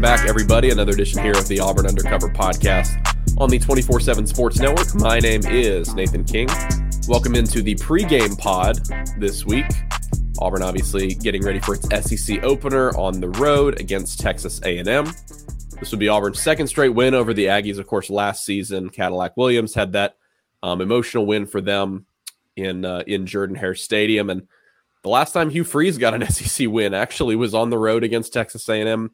Welcome back, everybody. Another edition here of the Auburn Undercover podcast on the 24 7 Sports Network. My name is Nathan King. Welcome into the pregame pod this week. Auburn obviously getting ready for its SEC opener on the road against Texas A&M. This would be Auburn's second straight win over the Aggies. Of course, last season Cadillac Williams had that um, emotional win for them in uh, in Jordan Hare Stadium, and the last time Hugh Freeze got an SEC win actually was on the road against Texas A&M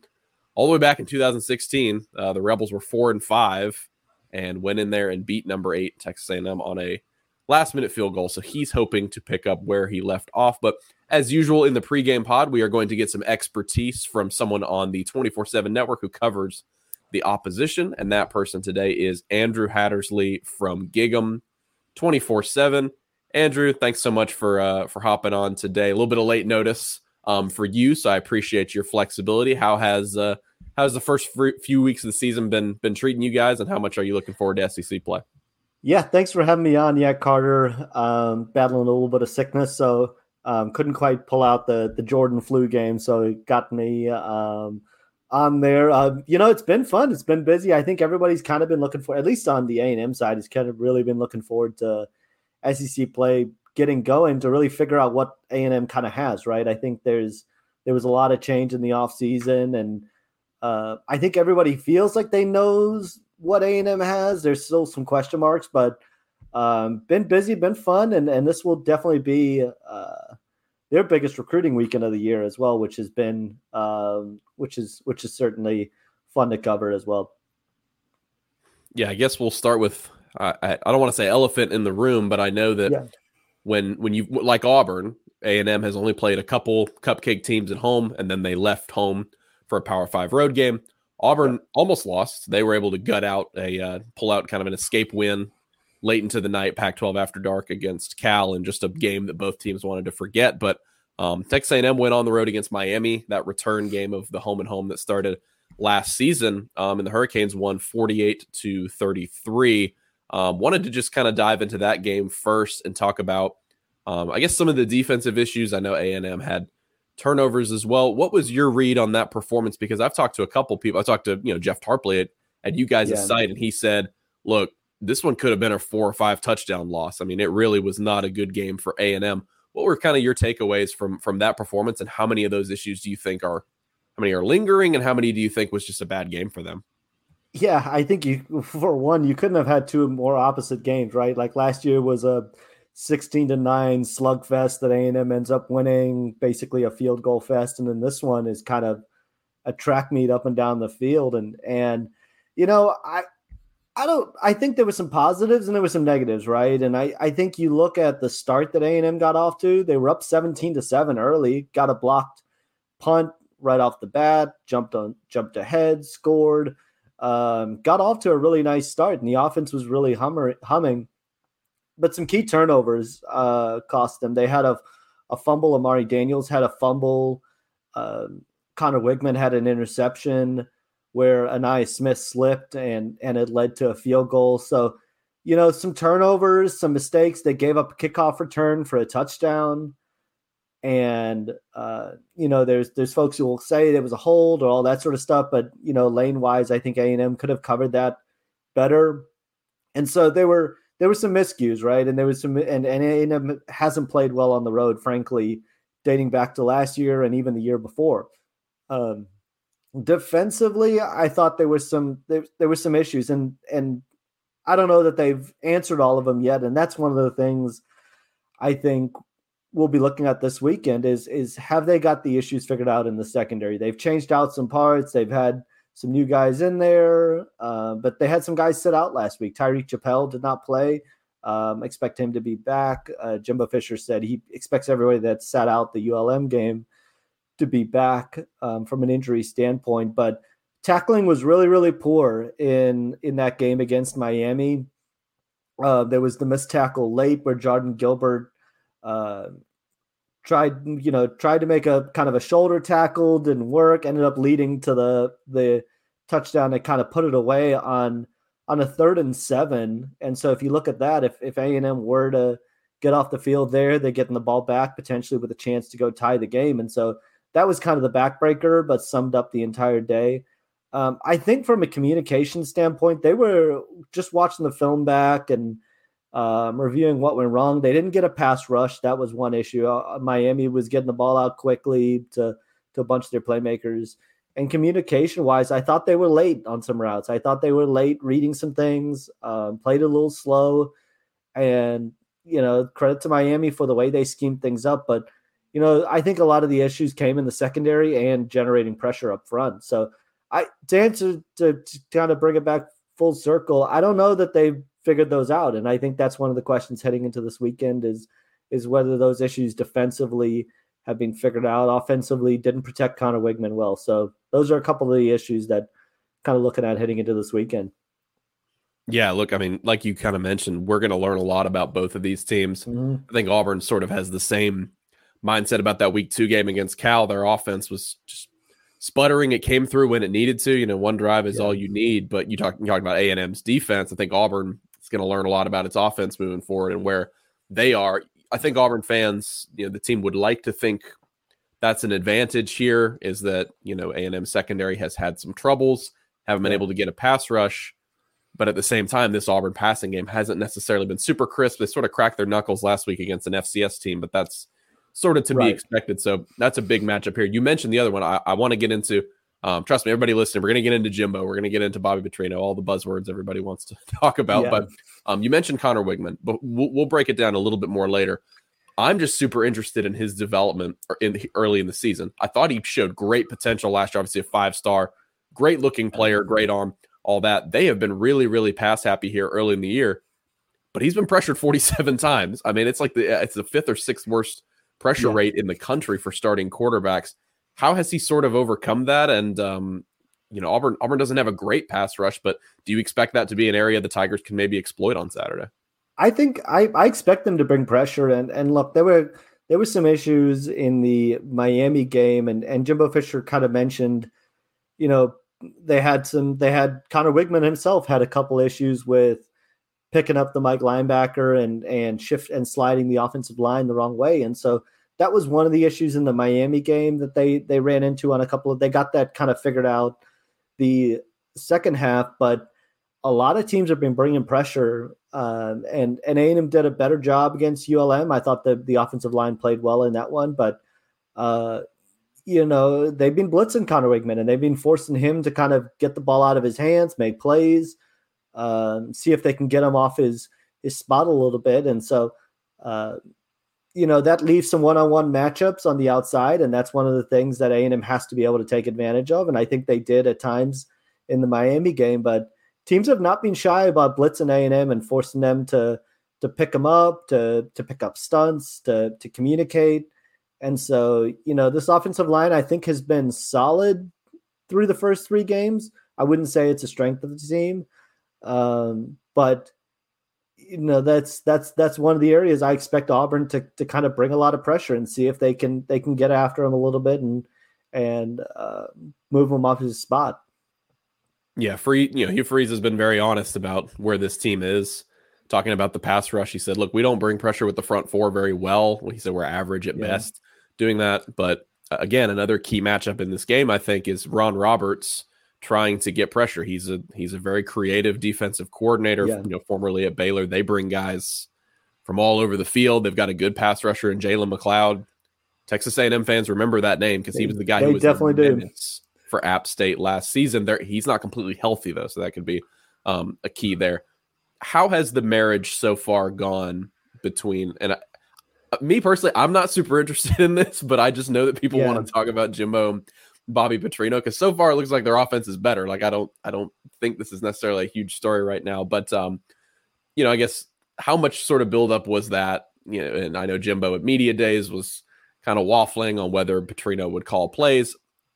all the way back in 2016. Uh, the Rebels were four and five and went in there and beat number eight Texas A&M on a last minute field goal. So he's hoping to pick up where he left off. But as usual in the pregame pod, we are going to get some expertise from someone on the 24 7 network who covers the opposition. And that person today is Andrew Hattersley from Gig'em 24 7. Andrew, thanks so much for uh, for hopping on today. A little bit of late notice um, for you, so I appreciate your flexibility. How has uh, how's the first few weeks of the season been been treating you guys, and how much are you looking forward to SEC play? Yeah, thanks for having me on. Yeah, Carter, um, battling a little bit of sickness, so um, couldn't quite pull out the the Jordan flu game, so it got me um, on there. Uh, you know, it's been fun. It's been busy. I think everybody's kind of been looking for, at least on the A and M side, has kind of really been looking forward to SEC play getting going to really figure out what A and M kind of has. Right. I think there's there was a lot of change in the off season, and uh, I think everybody feels like they knows what A and M has. There's still some question marks, but um, been busy, been fun, and and this will definitely be. Uh, their biggest recruiting weekend of the year as well, which has been um, which is which is certainly fun to cover as well. Yeah, I guess we'll start with I, I don't want to say elephant in the room, but I know that yeah. when when you like Auburn, A and M has only played a couple cupcake teams at home, and then they left home for a Power Five road game. Auburn almost lost. They were able to gut out a uh, pull out kind of an escape win late into the night, Pac-12 after dark against Cal, and just a game that both teams wanted to forget. But um, Texas A&M went on the road against Miami, that return game of the home and home that started last season, um, and the Hurricanes won 48 to 33. Um, wanted to just kind of dive into that game first and talk about, um, I guess, some of the defensive issues. I know A and M had turnovers as well. What was your read on that performance? Because I've talked to a couple people. I talked to you know Jeff Tarpley at, at you guys' yeah. site, and he said, "Look, this one could have been a four or five touchdown loss. I mean, it really was not a good game for A and M. What were kind of your takeaways from from that performance, and how many of those issues do you think are how many are lingering, and how many do you think was just a bad game for them?" Yeah, I think you for one you couldn't have had two more opposite games, right? Like last year was a 16 to 9 slugfest that A&M ends up winning, basically a field goal fest and then this one is kind of a track meet up and down the field and and you know, I I don't. I think there were some positives and there were some negatives, right? And I, I think you look at the start that A and M got off to. They were up seventeen to seven early, got a blocked punt right off the bat, jumped on, jumped ahead, scored, um, got off to a really nice start, and the offense was really hummer, humming. But some key turnovers uh, cost them. They had a, a fumble. Amari Daniels had a fumble. Um, Conner Weigman had an interception where Ainias Smith slipped and and it led to a field goal. So, you know, some turnovers, some mistakes. They gave up a kickoff return for a touchdown. And uh, you know, there's there's folks who will say there was a hold or all that sort of stuff, but you know, lane wise, I think A and M could have covered that better. And so they were there were some miscues, right? And there was some and and A and M hasn't played well on the road, frankly, dating back to last year and even the year before. Um, defensively, I thought there was some there, there were some issues, and and I don't know that they've answered all of them yet. And that's one of the things I think we'll be looking at this weekend is is have they got the issues figured out in the secondary? They've changed out some parts. They've had some new guys in there, uh, but they had some guys sit out last week. Tyreek Chappell did not play. Um, expect him to be back. Uh, Jimbo Fisher said he expects everybody that sat out the ULM game to be back um, from an injury standpoint, but tackling was really really poor in in that game against Miami. Uh, there was the missed tackle late where Jordan Gilbert uh, tried you know tried to make a kind of a shoulder tackle didn't work ended up leading to the the touchdown that kind of put it away on on a third and seven and so if you look at that if if a&m were to get off the field there they're getting the ball back potentially with a chance to go tie the game and so that was kind of the backbreaker, but summed up the entire day. Um, I think from a communication standpoint, they were just watching the film back and um, reviewing what went wrong. They didn't get a pass rush. That was one issue. Uh, Miami was getting the ball out quickly to, to a bunch of their playmakers. And communication wise, I thought they were late on some routes. I thought they were late reading some things, um, played a little slow. And, you know, credit to Miami for the way they schemed things up. But you know, I think a lot of the issues came in the secondary and generating pressure up front. So I to answer to, to kind of bring it back full circle, I don't know that they've figured those out. And I think that's one of the questions heading into this weekend is is whether those issues defensively have been figured out. Offensively, didn't protect Conner Weigman well. So those are a couple of the issues that kind of looking at heading into this weekend. Yeah, look, I mean, like you kind of mentioned, we're going to learn a lot about both of these teams. Mm-hmm. I think Auburn sort of has the same mindset about that week two game against Cal. Their offense was just sputtering. It came through when it needed to. You know, one drive is yeah. all you need. But you talk you talking about A and M's defense. I think Auburn is going to learn a lot about its offense moving forward and where they are. I think Auburn fans, you know, the team would like to think that's an advantage here. Is that you know A and M secondary has had some troubles, haven't been yeah. able to get a pass rush. But at the same time, this Auburn passing game hasn't necessarily been super crisp. They sort of cracked their knuckles last week against an FCS team, but that's sort of to right. be expected. So that's a big matchup here. You mentioned the other one. I, I want to get into. Um, trust me, everybody listening, we're going to get into Jimbo. We're going to get into Bobby Petrino, all the buzzwords everybody wants to talk about. Yeah. But um, you mentioned Conner Weigman, but we'll, we'll, break it down a little bit more later. I'm just super interested in his development in the, early in the season. I thought he showed great potential last year. Obviously, a five star, great looking player, great arm, all that. They have been really, really pass happy here early in the year, but he's been pressured 47 times. I mean, it's like the it's the fifth or sixth worst pressure yeah. rate in the country for starting quarterbacks. How has he sort of overcome that? And um, you know, Auburn Auburn doesn't have a great pass rush, but do you expect that to be an area the Tigers can maybe exploit on Saturday? I think I, I expect them to bring pressure and and look there were there were some issues in the Miami game and and Jimbo Fisher kind of mentioned, you know, they had some they had Conner Weigman himself had a couple issues with picking up the Mike linebacker and and shift and sliding the offensive line the wrong way. And so that was one of the issues in the Miami game that they they ran into on a couple of they got that kind of figured out the second half, but a lot of teams have been bringing pressure, uh, and and A&M did a better job against ULM. I thought the the offensive line played well in that one, but uh, you know, they've been blitzing Conner Weigman and they've been forcing him to kind of get the ball out of his hands, make plays, um, see if they can get him off his his spot a little bit. And so, uh, you know, that leaves some one-on-one matchups on the outside, and that's one of the things that A&M has to be able to take advantage of. And I think they did at times in the Miami game, but teams have not been shy about blitzing A&M and forcing them to to pick them up, to to pick up stunts, to to communicate. And so, you know, this offensive line I think has been solid through the first three games. I wouldn't say it's a strength of the team, um, but you know that's that's that's one of the areas I expect Auburn to to kind of bring a lot of pressure and see if they can they can get after him a little bit and and uh, move him off his spot. Yeah, free. You know, Hugh Freeze has been very honest about where this team is. Talking about the pass rush, he said, "Look, we don't bring pressure with the front four very well." He said we're average at yeah. best doing that. But uh, again, another key matchup in this game, I think, is Ron Roberts trying to get pressure. He's a he's a very creative defensive coordinator. Yeah. You know, formerly at Baylor, they bring guys from all over the field. They've got a good pass rusher in Jalen McLeod. Texas A&M fans remember that name because he was the guy who was definitely do for App State last season. There, he's not completely healthy though, so that could be um, a key there. How has the marriage so far gone between and uh, me personally? I'm not super interested in this, but I just know that people yeah. want to talk about Jimbo, Bobby Petrino because so far it looks like their offense is better. Like I don't, I don't think this is necessarily a huge story right now, but um, you know, I guess how much sort of buildup was that? You know, and I know Jimbo at media days was kind of waffling on whether Petrino would call plays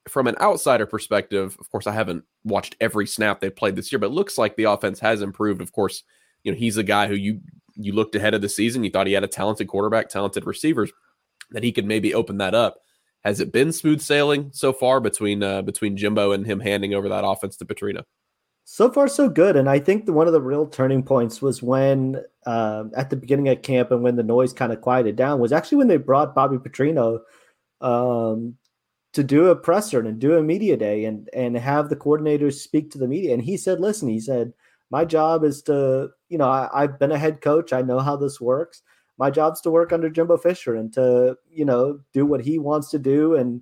from an outsider perspective, of course, I haven't watched every snap they played this year, but it looks like the offense has improved. Of course, you know he's a guy who you you looked ahead of the season, you thought he had a talented quarterback, talented receivers, that he could maybe open that up. Has it been smooth sailing so far between uh, between Jimbo and him handing over that offense to Petrino? So far, so good. And I think the, one of the real turning points was when um, at the beginning of camp and when the noise kind of quieted down was actually when they brought Bobby Petrino um, to do a presser and do a media day and and have the coordinators speak to the media. And he said, listen, he said, my job is to, you know, I, I've been a head coach. I know how this works. My job's to work under Jimbo Fisher and to, you know, do what he wants to do and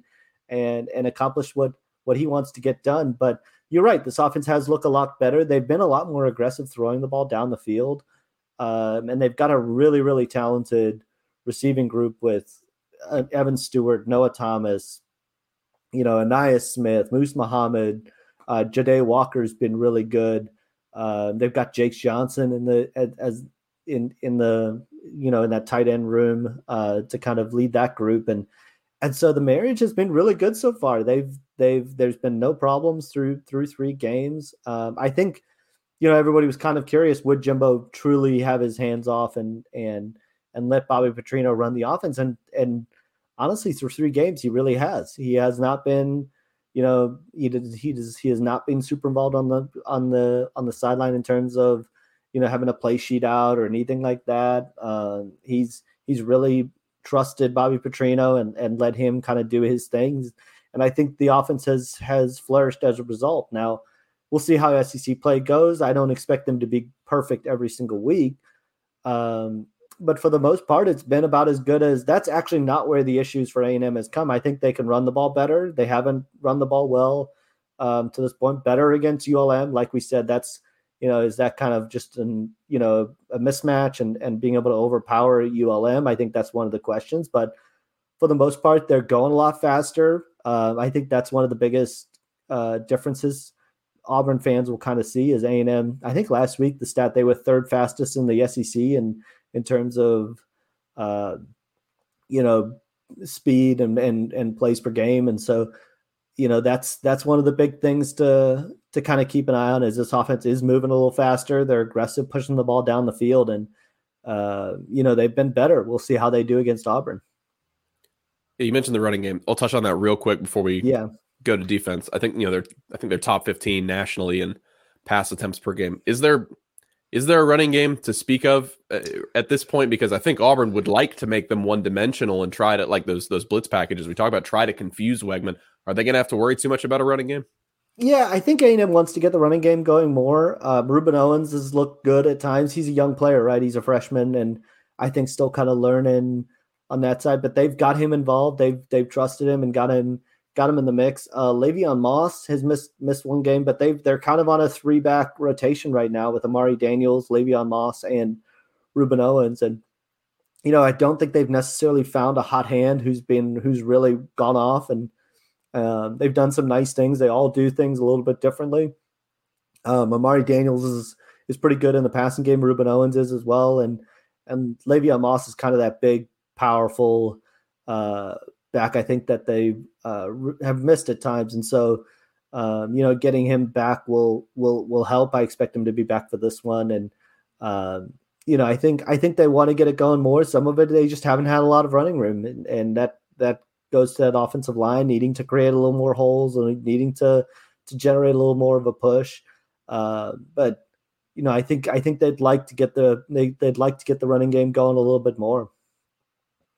and and accomplish what what he wants to get done. But you're right. This offense has looked a lot better. They've been a lot more aggressive throwing the ball down the field, um, and they've got a really, really talented receiving group with uh, Evan Stewart, Noah Thomas, you know, Ainias Smith, Moose Muhammad, uh, Jahdae Walker's been really good. Uh, they've got Jake Johnson in the as in in the you know in that tight end room uh, to kind of lead that group and and so the marriage has been really good so far. They've they've there's been no problems through through three games. Um, I think you know everybody was kind of curious would Jimbo truly have his hands off and and and let Bobby Petrino run the offense and and honestly, through three games, he really has. He has not been, you know, he did, he does he has not been super involved on the on the on the sideline in terms of, you know, having a play sheet out or anything like that. Uh, he's he's really trusted Bobby Petrino and and let him kind of do his things. And I think the offense has has flourished as a result. Now, we'll see how SEC play goes. I don't expect them to be perfect every single week. Um, but for the most part, it's been about as good as that's actually not where the issues for A&M has come. I think they can run the ball better. They haven't run the ball well um, to this point. Better against ULM, like we said, that's you know is that kind of just an you know a mismatch and and being able to overpower ULM. I think that's one of the questions, but for the most part, they're going a lot faster. Uh, I think that's one of the biggest uh, differences Auburn fans will kind of see is A&M. I think last week the stat they were third fastest in the SEC and in terms of uh, you know speed and and and plays per game, and so you know that's that's one of the big things to to kind of keep an eye on is this offense is moving a little faster. They're aggressive, pushing the ball down the field, and uh, you know they've been better. We'll see how they do against Auburn. Yeah, you mentioned the running game. I'll touch on that real quick before we yeah. go to defense. I think you know they're I think they're top 15 nationally in pass attempts per game. Is there is there a running game to speak of uh, at this point? Because I think Auburn would like to make them one dimensional and try to like those those blitz packages we talk about. Try to confuse Weigman. Are they going to have to worry too much about a running game? Yeah, I think A&M wants to get the running game going more. Uh, Rueben Owens has looked good at times. He's a young player, right? He's a freshman, and I think still kind of learning on that side. But they've got him involved. They've they've trusted him and got him got him in the mix. Uh, Le'Veon Moss has missed missed one game, but they they're kind of on a three back rotation right now with Amari Daniels, Le'Veon Moss, and Rueben Owens. And you know, I don't think they've necessarily found a hot hand who's been who's really gone off. And uh, they've done some nice things. They all do things a little bit differently. Um, Amari Daniels is is pretty good in the passing game. Rueben Owens is as well, and and Le'Veon Moss is kind of that big, powerful uh, back. I think that they uh, have missed at times, and so um, you know, getting him back will will will help. I expect him to be back for this one, and um, you know, I think I think they want to get it going more. Some of it they just haven't had a lot of running room, and, and that that goes to that offensive line needing to create a little more holes and needing to to generate a little more of a push. Uh, but you know, I think I think they'd like to get the they, they'd like to get the running game going a little bit more.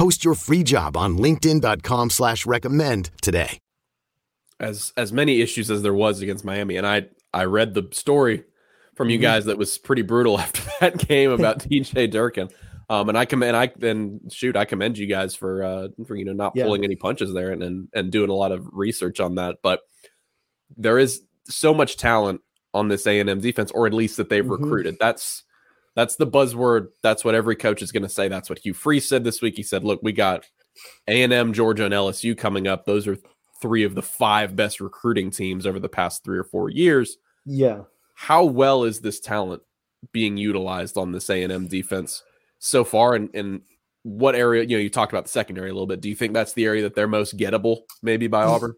Post your free job on LinkedIn.com slash recommend today. As as many issues as there was against Miami, and I I read the story from you Mhm. guys that was pretty brutal after that game about DJ Durkin. Um, and I commend I then shoot I commend you guys for uh for you know not Yeah. pulling any punches there and, and and doing a lot of research on that. But there is so much talent on this A and M defense, or at least that they've Mhm. recruited. That's that's the buzzword. That's what every coach is going to say. That's what Hugh Freeze said this week. He said, "Look, we got A and M, Georgia, and LSU coming up. Those are three of the five best recruiting teams over the past three or four years. Yeah. How well is this talent being utilized on this A and M defense so far? And and what area? You know, you talked about the secondary a little bit. Do you think that's the area that they're most gettable, maybe by Auburn?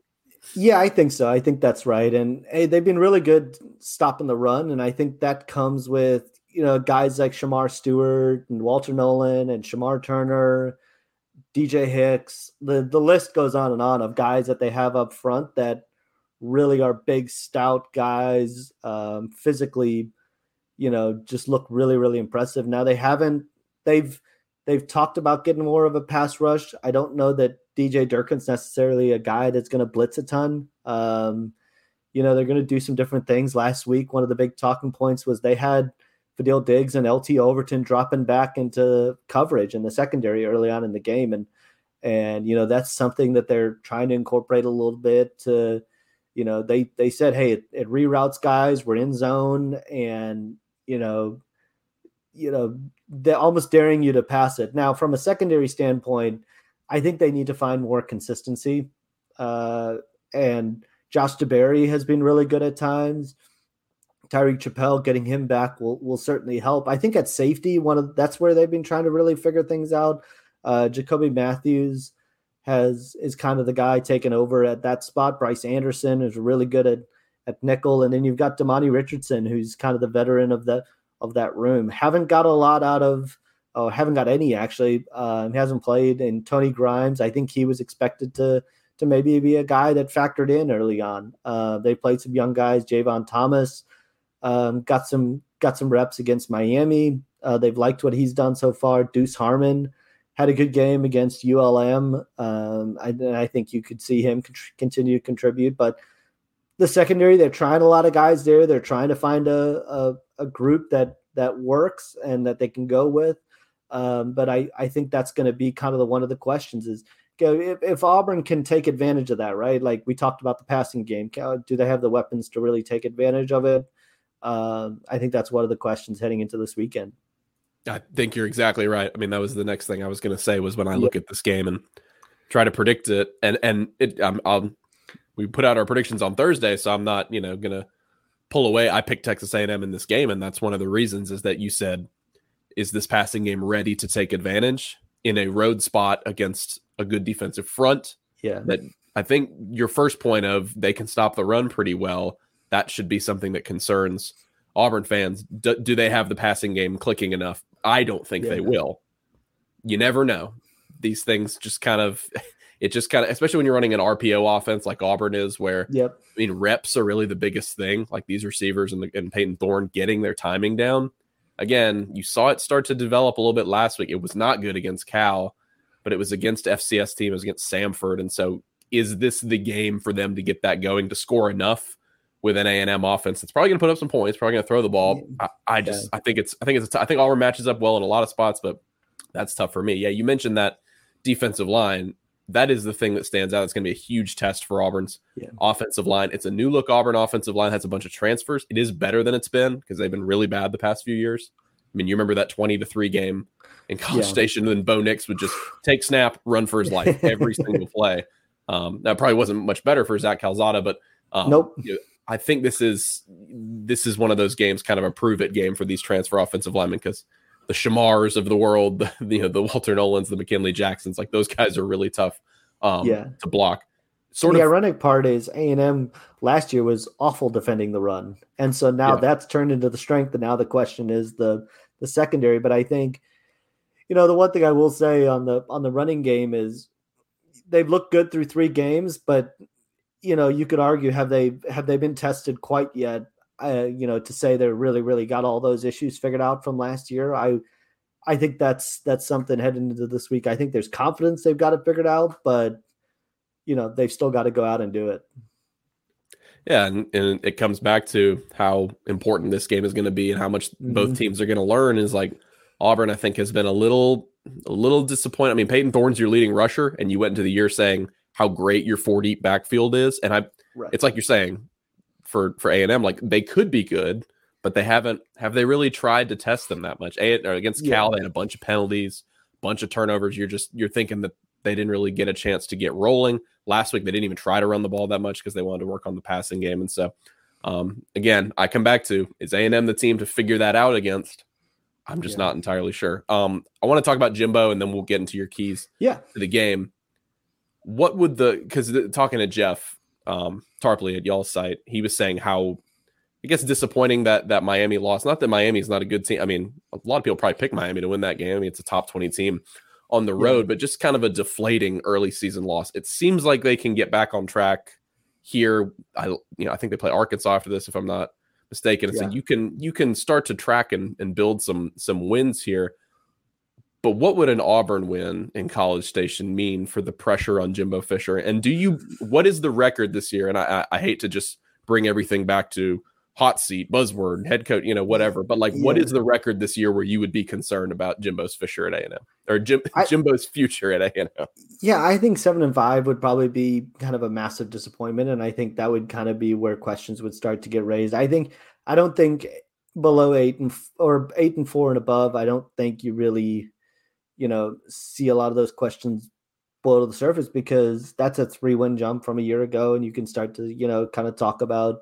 Yeah, I think so. I think that's right. And hey, they've been really good stopping the run. And I think that comes with, you know, guys like Shemar Stewart and Walter Nolan and Shemar Turner, DJ Hicks. The the list goes on and on of guys that they have up front that really are big, stout guys, um, physically, you know, just look really, really impressive. Now they haven't they've they've talked about getting more of a pass rush. I don't know that DJ Durkin's necessarily a guy that's going to blitz a ton. Um, you know, they're going to do some different things. Last week, one of the big talking points was they had Fadil Diggs and LT Overton dropping back into coverage in the secondary early on in the game, and and you know that's something that they're trying to incorporate a little bit. To you know, they they said, hey, it, it reroutes guys. We're in zone, and you know, you know, they're almost daring you to pass it. Now, from a secondary standpoint, I think they need to find more consistency. Uh, and Josh DeBerry has been really good at times. Tyreek Chappell getting him back will will certainly help. I think at safety, one of that's where they've been trying to really figure things out. Uh, Jacoby Matthews has is kind of the guy taking over at that spot. Bryce Anderson is really good at at nickel, and then you've got Demani Richardson, who's kind of the veteran of the of that room. Haven't got a lot out of. Oh, haven't got any actually. Uh, hasn't played. And Tony Grimes, I think he was expected to to maybe be a guy that factored in early on. Uh, they played some young guys. Jayvon Thomas um, got some got some reps against Miami. Uh, they've liked what he's done so far. Deuce Harmon had a good game against ULM. Um, I, I think you could see him con- continue to contribute. But the secondary, they're trying a lot of guys there. They're trying to find a a, a group that that works and that they can go with. Um, but I, I think that's going to be kind of the one of the questions is if, if Auburn can take advantage of that, right? Like we talked about the passing game, do they have the weapons to really take advantage of it? Um, I think that's one of the questions heading into this weekend. I think you're exactly right. I mean, that was the next thing I was going to say was when I look at this game and try to predict it, and and it, I'm, I'll, we put out our predictions on Thursday, so I'm not, you know, gonna pull away. I picked Texas A&M in this game, and that's one of the reasons is that you said, is this passing game ready to take advantage in a road spot against a good defensive front? Yeah, that I think your first point of they can stop the run pretty well. That should be something that concerns Auburn fans. Do, do they have the passing game clicking enough? I don't think yeah, they no. will. You never know. These things just kind of it just kind of especially when you're running an RPO offense like Auburn is where yep. I mean reps are really the biggest thing like these receivers and, the, and Payton Thorne getting their timing down again you saw it start to develop a little bit last week it was not good against Cal but it was against FCS team it was against Samford and so is this the game for them to get that going to score enough with an A&M offense that's probably going to put up some points probably going to throw the ball I, I just yeah. I think it's I think it's t- I think Auburn matches up well in a lot of spots but that's tough for me yeah you mentioned that defensive line that is the thing that stands out. It's going to be a huge test for Auburn's yeah. offensive line. It's a new look Auburn offensive line has a bunch of transfers. It is better than it's been because they've been really bad the past few years. I mean, you remember that 20 to 3 game in College yeah. Station, and then Bo Nix would just take snap, run for his life every single play. Um, that probably wasn't much better for Zach Calzada, but um, nope. You know, I think this is this is one of those games, kind of a prove it game for these transfer offensive linemen because the Shamars of the world, the, you know, the Walter Nolans, the McKinley Jacksons, like those guys are really tough um, yeah. to block. Sort the of, ironic part is A and M last year was awful defending the run, and so now yeah. that's turned into the strength. And now the question is the the secondary. But I think, you know, the one thing I will say on the on the running game is they've looked good through three games, but you know, you could argue have they have they been tested quite yet? Uh, you know, to say they really really got all those issues figured out from last year. I I think that's that's something heading into this week. I think there's confidence they've got it figured out, but you know they've still got to go out and do it. Yeah, and, and it comes back to how important this game is going to be and how much mm-hmm. both teams are going to learn. Is like Auburn, I think, has been a little a little disappointed. I mean, Payton Thorne's your leading rusher, and you went into the year saying how great your four deep backfield is, and I, right. it's like you're saying for for A and M, like they could be good, but they haven't. Have they really tried to test them that much? A, against Cal, yeah. they had a bunch of penalties, bunch of turnovers. You're just you're thinking that they didn't really get a chance to get rolling last week. They didn't even try to run the ball that much because they wanted to work on the passing game. And so, um, again, I come back to is A and M the team to figure that out against? I'm just yeah. not entirely sure. Um, I want to talk about Jimbo, and then we'll get into your keys. Yeah. to the game. What would the because talking to Jeff um, Tarpley at y'all's site, he was saying how I guess disappointing that that Miami lost. Not that Miami is not a good team. I mean, a lot of people probably pick Miami to win that game. I mean, it's a top 20 team on the road, yeah. but just kind of a deflating early season loss. It seems like they can get back on track here. I you know, I think they play Arkansas after this if I'm not mistaken. yeah. so you can you can start to track and, and build some some wins here. But what would an Auburn win in College Station mean for the pressure on Jimbo Fisher? And do you what is the record this year? And I, I, hate to just bring everything back to hot seat, buzzword, head coach, you know, whatever. But like, yeah. what is the record this year where you would be concerned about Jimbo's Fisher at A and M or Jim, I, Jimbo's future at A and M? Yeah, I think seven and five would probably be kind of a massive disappointment, and I think that would kind of be where questions would start to get raised. I think I don't think below eight and or eight and four and above. I don't think you really, you know, see a lot of those questions below to the surface because that's a three win jump from a year ago, and you can start to you know kind of talk about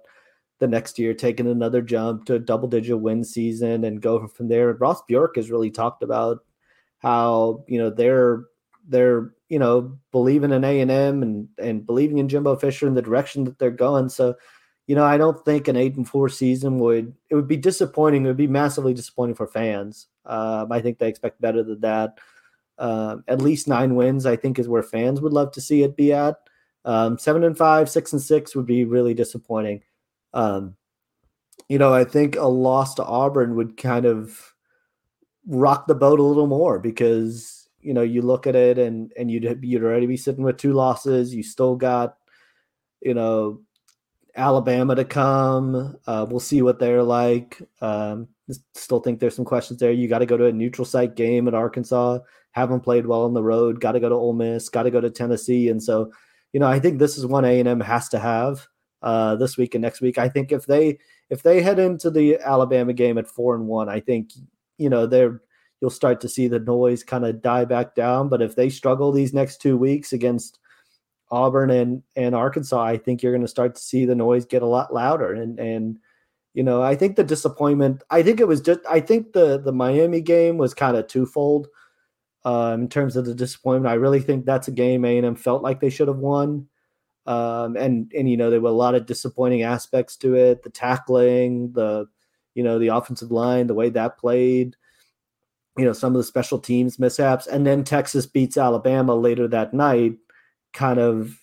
the next year, taking another jump to a double digit win season and go from there. Ross Bjork has really talked about how, you know, they're they're, you know, believing in A and and and believing in Jimbo Fisher in the direction that they're going. So, you know, I don't think an eight and four season would it would be disappointing. It would be massively disappointing for fans. Um, I think they expect better than that. Um, at least nine wins, I think, is where fans would love to see it be at. Um, seven and five, six and six would be really disappointing. Um, you know, I think a loss to Auburn would kind of rock the boat a little more because you know you look at it and and you'd you'd already be sitting with two losses. You still got you know Alabama to come. Uh, we'll see what they're like. Um, still think there's some questions there. You got to go to a neutral site game at Arkansas. Haven't played well on the road. Got to go to Ole Miss. Got to go to Tennessee. And so, you know, I think this is one A and M has to have uh, this week and next week. I think if they if they head into the Alabama game at four and one, I think you know they're you'll start to see the noise kind of die back down. But if they struggle these next two weeks against Auburn and and Arkansas, I think you're going to start to see the noise get a lot louder and and you know, I think the disappointment. I think it was just. I think the the Miami game was kind of twofold. Um, in terms of the disappointment, I really think that's a game A and M felt like they should have won. Um, and and you know there were a lot of disappointing aspects to it, the tackling, the you know the offensive line, the way that played, you know some of the special teams mishaps, and then Texas beats Alabama later that night, kind of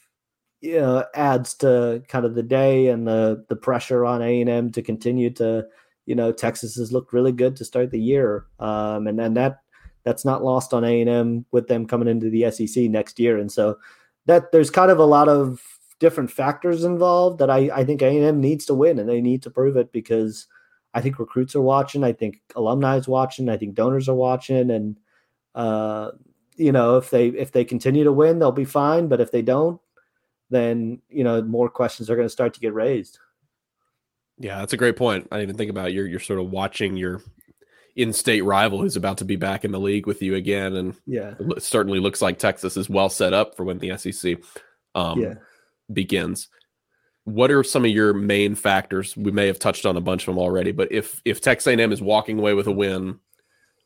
you know, adds to kind of the day and the the pressure on A and M to continue to, you know, Texas has looked really good to start the year, um, and then that that's not lost on A and M with them coming into the SEC next year, and so that there's kind of a lot of different factors involved that I I think A and M needs to win and they need to prove it because I think recruits are watching, I think alumni is watching, I think donors are watching, and uh, you know if they if they continue to win, they'll be fine, but if they don't then you know more questions are going to start to get raised. Yeah, that's a great point. I didn't even think about it. you're you're sort of watching your in-state rival who's about to be back in the league with you again, and yeah, it certainly looks like Texas is well set up for when the SEC um, yeah. begins. What are some of your main factors? We may have touched on a bunch of them already, but if if Texas A&M is walking away with a win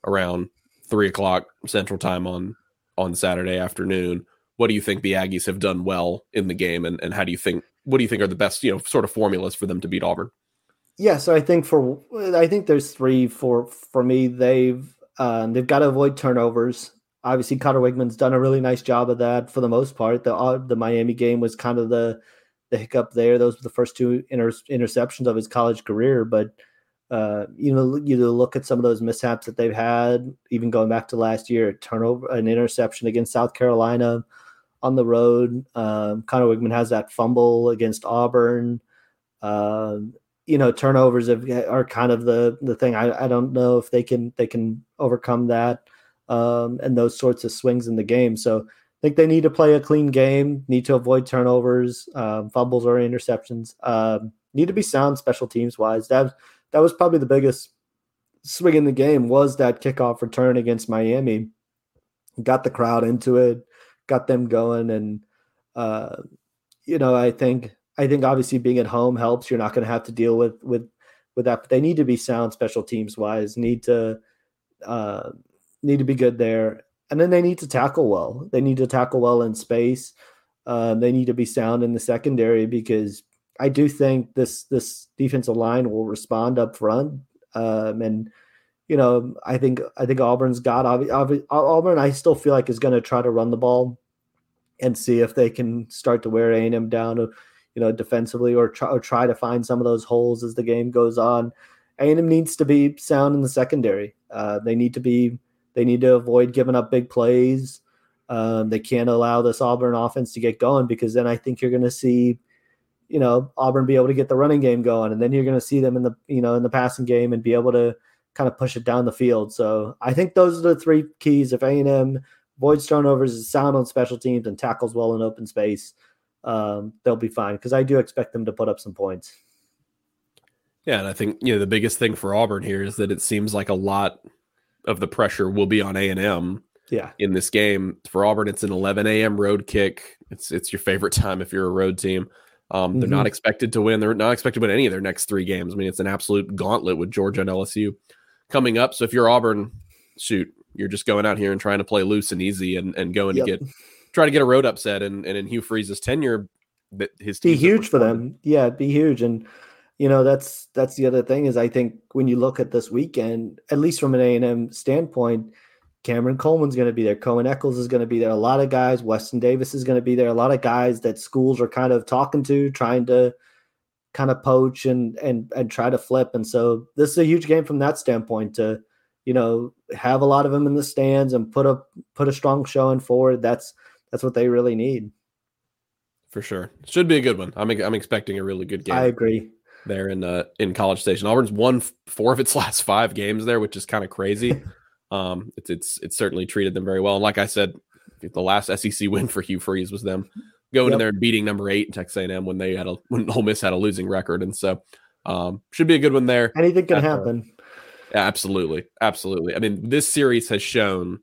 around three o'clock Central Time on on Saturday afternoon, what do you think the Aggies have done well in the game, and, and how do you think what do you think are the best you know sort of formulas for them to beat Auburn? Yeah, so I think for I think there's three for for me. They've um, they've got to avoid turnovers. Obviously, Conner Weigman's done a really nice job of that for the most part. The uh, the Miami game was kind of the the hiccup there. Those were the first two inter- interceptions of his college career, but uh, you know, you look at some of those mishaps that they've had, even going back to last year, turnover, an interception against South Carolina, on the road. Um, Conner Weigman has that fumble against Auburn. Um, you know, turnovers have, are kind of the the thing. I, I don't know if they can they can overcome that um, and those sorts of swings in the game. So I think they need to play a clean game, need to avoid turnovers, um, fumbles or interceptions. Um, need to be sound special teams wise. That that was probably the biggest swing in the game was that kickoff return against Miami. Got the crowd into it got them going. And uh, you know, I think I think obviously being at home helps. You're not going to have to deal with with with that. But they need to be sound special teams wise. Need to uh, need to be good there, and then they need to tackle well. They need to tackle well in space. Um, they need to be sound in the secondary because I do think this this defensive line will respond up front. Um, and you know, I think I think Auburn's got Auburn. I still feel like is going to try to run the ball and see if they can start to wear A and M down, you know, defensively or try, or try to find some of those holes as the game goes on. A and M needs to be sound in the secondary. Uh, they need to be. They need to avoid giving up big plays. Um, they can't allow this Auburn offense to get going because then I think you're going to see, you know, Auburn be able to get the running game going, and then you're going to see them in the you know in the passing game and be able to kind of push it down the field. So I think those are the three keys. If A&M avoids turnovers, is sound on special teams, and tackles well in open space, um, they'll be fine because I do expect them to put up some points. Yeah, and I think you know the biggest thing for Auburn here is that it seems like a lot of the pressure will be on A and M. Yeah. In this game for Auburn, it's an 11 a.m. road kick. It's it's your favorite time if you're a road team. Um, they're mm-hmm. not expected to win. They're not expected to win any of their next three games. I mean, it's an absolute gauntlet with Georgia and LSU coming up. So if you're Auburn, shoot, you're just going out here and trying to play loose and easy and, and going yep. to get try to get a road upset. And, and in Hugh Freeze's tenure, that his team be huge for them. Yeah, be huge. And you know that's that's the other thing is I think when you look at this weekend, at least from an A and M standpoint, Cameron Coleman's going to be there. Cohen Eccles is going to be there. A lot of guys. Weston Davis is going to be there. A lot of guys that schools are kind of talking to, trying to kind of poach and and and try to flip. And so this is a huge game from that standpoint to, you know, have a lot of them in the stands and put a put a strong showing forward. That's that's what they really need. For sure, should be a good one. I'm I'm expecting a really good game. I agree. There in uh in College Station, Auburn's won four of its last five games there, which is kind of crazy. um, it's it's it's certainly treated them very well. And like I said, the last SEC win for Hugh Freeze was them going yep. in there and beating number eight Texas A&M when they had a when Ole Miss had a losing record, and so um, should be a good one there. Anything can happen. Yeah, absolutely, absolutely. I mean, this series has shown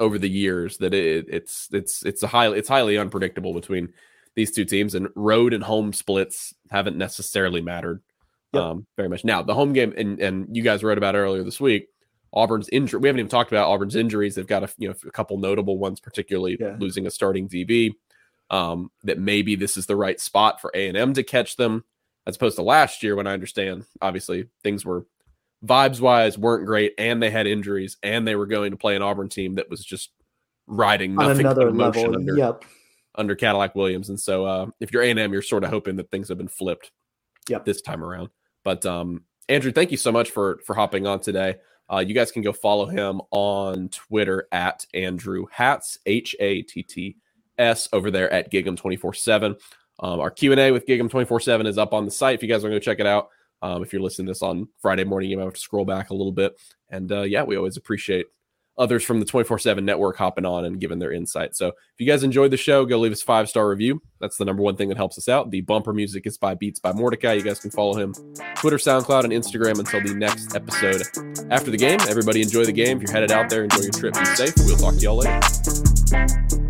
over the years that it, it's it's it's a highly it's highly unpredictable between these two teams, and road and home splits haven't necessarily mattered Yep. Um, very much. Now the home game, and and you guys wrote about earlier this week. Auburn's injury. We haven't even talked about Auburn's injuries. They've got a you know a couple notable ones, particularly yeah. losing a starting DB. Um, that maybe this is the right spot for A and M to catch them, as opposed to last year when I understand obviously things were vibes wise weren't great, and they had injuries, and they were going to play an Auburn team that was just riding nothing On another level. Under, yep. under Cadillac Williams, and so uh, if you're A and M, you're sort of hoping that things have been flipped. Yep. this time around. But um, Andrew, thank you so much for for hopping on today. Uh, you guys can go follow him on Twitter at Andrew Hatts H A T T S over there at Gig'em twenty four seven. Um, our Q and A with Gig'em twenty four seven is up on the site. If you guys want to go check it out, um, if you're listening to this on Friday morning, you might have to scroll back a little bit. And uh, yeah, we always appreciate others from the 24 7 network hopping on and giving their insight. So if you guys enjoyed the show, go leave us five star review. That's the number one thing that helps us out. The bumper music is by Beats by Mordecai. You guys can follow him Twitter, SoundCloud, and Instagram until the next episode. After the game, everybody enjoy the game. If you're headed out there, enjoy your trip. Be safe. We'll talk to y'all later.